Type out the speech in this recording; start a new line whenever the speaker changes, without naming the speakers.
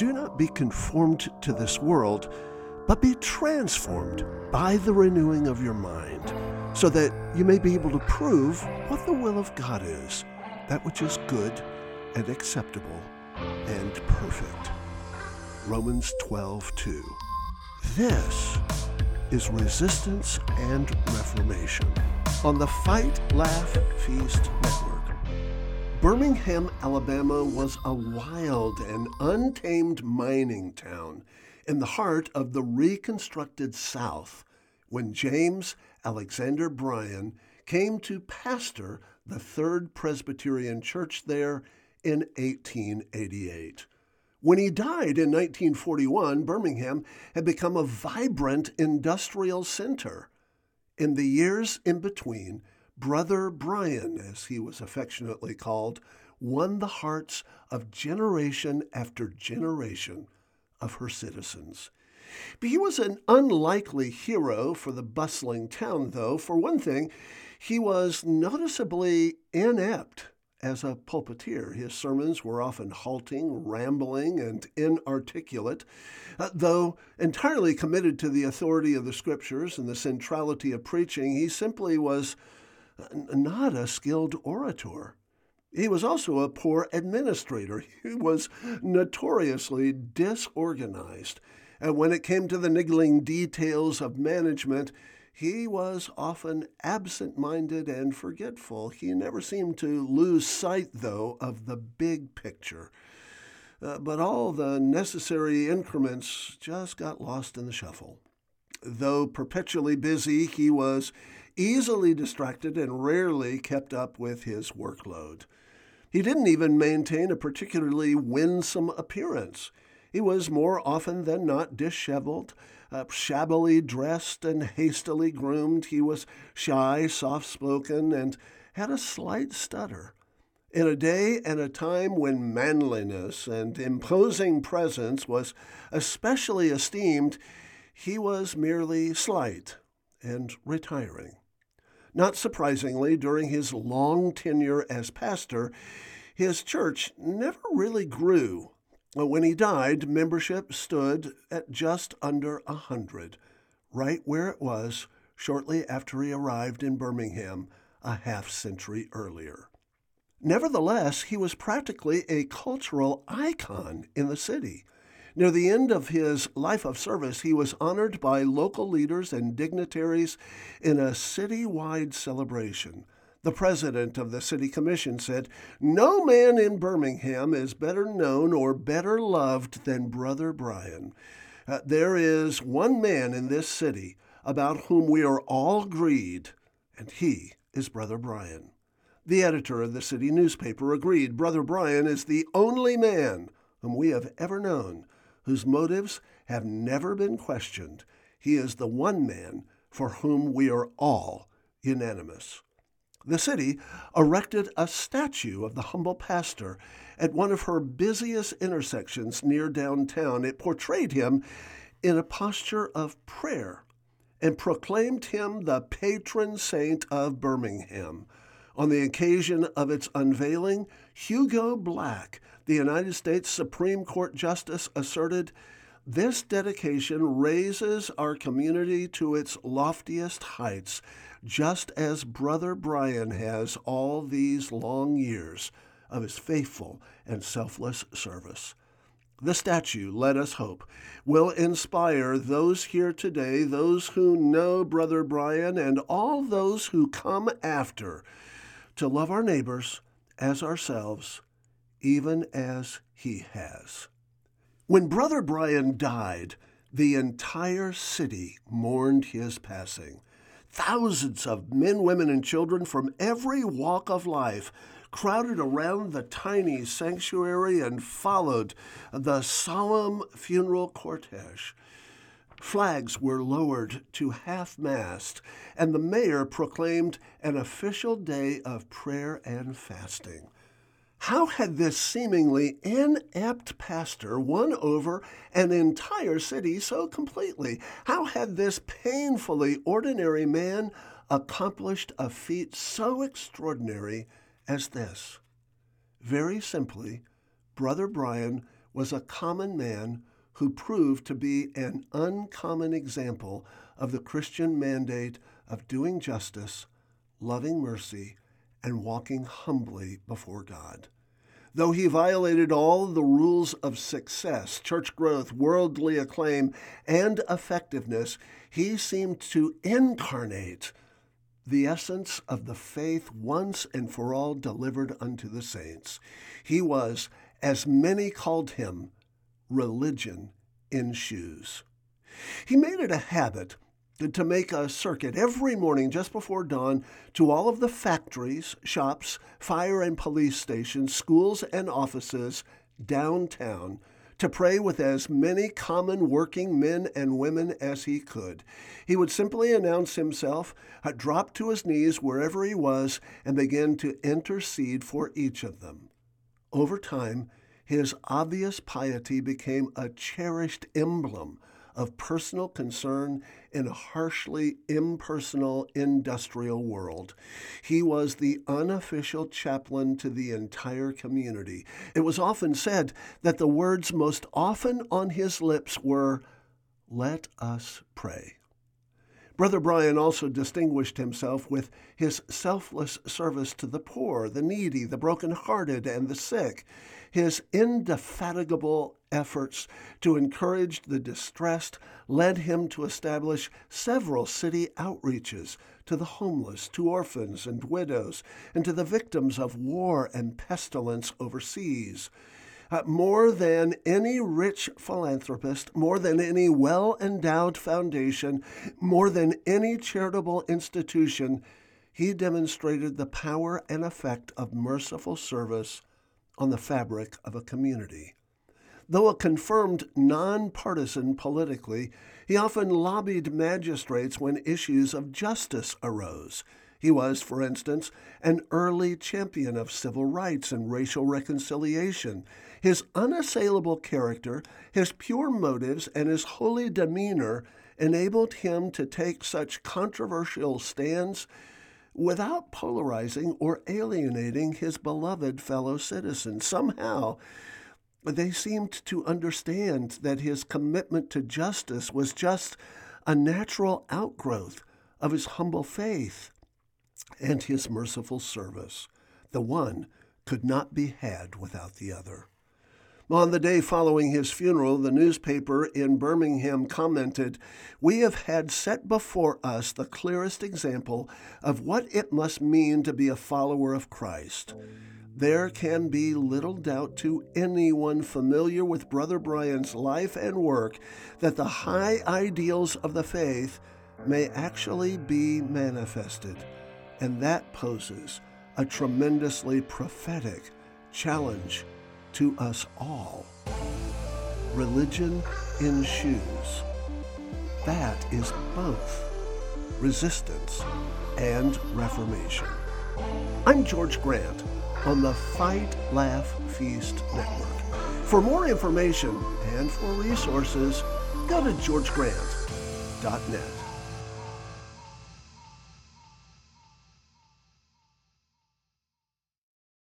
Do not be conformed to this world, but be transformed by the renewing of your mind, so that you may be able to prove what the will of God is, that which is good and acceptable and perfect. Romans 12 2. This is Resistance and Reformation on the Fight, Laugh, Feast Network. Birmingham, Alabama was a wild and untamed mining town in the heart of the reconstructed South when James Alexander Bryan came to pastor the Third Presbyterian Church there in 1888. When he died in 1941, Birmingham had become a vibrant industrial center. In the years in between, Brother Bryan, as he was affectionately called, won the hearts of generation after generation of her citizens. But he was an unlikely hero for the bustling town, though. For one thing, he was noticeably inept as a pulpiteer. His sermons were often halting, rambling, and inarticulate. Uh, though entirely committed to the authority of the scriptures and the centrality of preaching, he simply was not a skilled orator. He was also a poor administrator. He was notoriously disorganized. And when it came to the niggling details of management, he was often absent minded and forgetful. He never seemed to lose sight, though, of the big picture. Uh, but all the necessary increments just got lost in the shuffle. Though perpetually busy, he was easily distracted and rarely kept up with his workload. He didn't even maintain a particularly winsome appearance. He was more often than not disheveled, uh, shabbily dressed and hastily groomed. He was shy, soft spoken, and had a slight stutter. In a day and a time when manliness and imposing presence was especially esteemed, he was merely slight and retiring. Not surprisingly, during his long tenure as pastor, his church never really grew uh, when he died, membership stood at just under a hundred, right where it was shortly after he arrived in Birmingham a half century earlier. Nevertheless, he was practically a cultural icon in the city. Near the end of his life of service, he was honored by local leaders and dignitaries in a citywide celebration. The president of the city commission said, No man in Birmingham is better known or better loved than Brother Bryan. Uh, there is one man in this city about whom we are all agreed, and he is Brother Bryan. The editor of the city newspaper agreed Brother Bryan is the only man whom we have ever known whose motives have never been questioned. He is the one man for whom we are all unanimous. The city erected a statue of the humble pastor at one of her busiest intersections near downtown. It portrayed him in a posture of prayer and proclaimed him the patron saint of Birmingham. On the occasion of its unveiling, Hugo Black, the United States Supreme Court Justice, asserted this dedication raises our community to its loftiest heights just as Brother Bryan has all these long years of his faithful and selfless service. The statue, let us hope, will inspire those here today, those who know Brother Bryan, and all those who come after to love our neighbors as ourselves, even as he has. When Brother Bryan died, the entire city mourned his passing. Thousands of men, women, and children from every walk of life crowded around the tiny sanctuary and followed the solemn funeral cortege. Flags were lowered to half mast, and the mayor proclaimed an official day of prayer and fasting. How had this seemingly inept pastor won over an entire city so completely? How had this painfully ordinary man accomplished a feat so extraordinary as this? Very simply, Brother Bryan was a common man who proved to be an uncommon example of the Christian mandate of doing justice, loving mercy, and walking humbly before God. Though he violated all the rules of success, church growth, worldly acclaim, and effectiveness, he seemed to incarnate the essence of the faith once and for all delivered unto the saints. He was, as many called him, religion in shoes. He made it a habit to make a circuit every morning just before dawn to all of the factories, shops, fire and police stations, schools, and offices downtown to pray with as many common working men and women as he could. He would simply announce himself, uh, drop to his knees wherever he was, and begin to intercede for each of them. Over time, his obvious piety became a cherished emblem of personal concern in a harshly impersonal industrial world. He was the unofficial chaplain to the entire community. It was often said that the words most often on his lips were, Let us pray. Brother Bryan also distinguished himself with his selfless service to the poor, the needy, the broken-hearted, and the sick, his indefatigable efforts to encourage the distressed led him to establish several city outreaches to the homeless, to orphans and widows, and to the victims of war and pestilence overseas. Uh, more than any rich philanthropist, more than any well endowed foundation, more than any charitable institution, he demonstrated the power and effect of merciful service on the fabric of a community. Though a confirmed nonpartisan politically, he often lobbied magistrates when issues of justice arose. He was, for instance, an early champion of civil rights and racial reconciliation. His unassailable character, his pure motives, and his holy demeanor enabled him to take such controversial stands without polarizing or alienating his beloved fellow citizens. Somehow, they seemed to understand that his commitment to justice was just a natural outgrowth of his humble faith and his merciful service. The one could not be had without the other. On the day following his funeral, the newspaper in Birmingham commented, We have had set before us the clearest example of what it must mean to be a follower of Christ. There can be little doubt to anyone familiar with Brother Bryan's life and work that the high ideals of the faith may actually be manifested and that poses a tremendously prophetic challenge to us all. Religion in shoes. That is both resistance and reformation. I'm George Grant on the Fight, Laugh, Feast Network. For more information and for resources, go to georgegrant.net.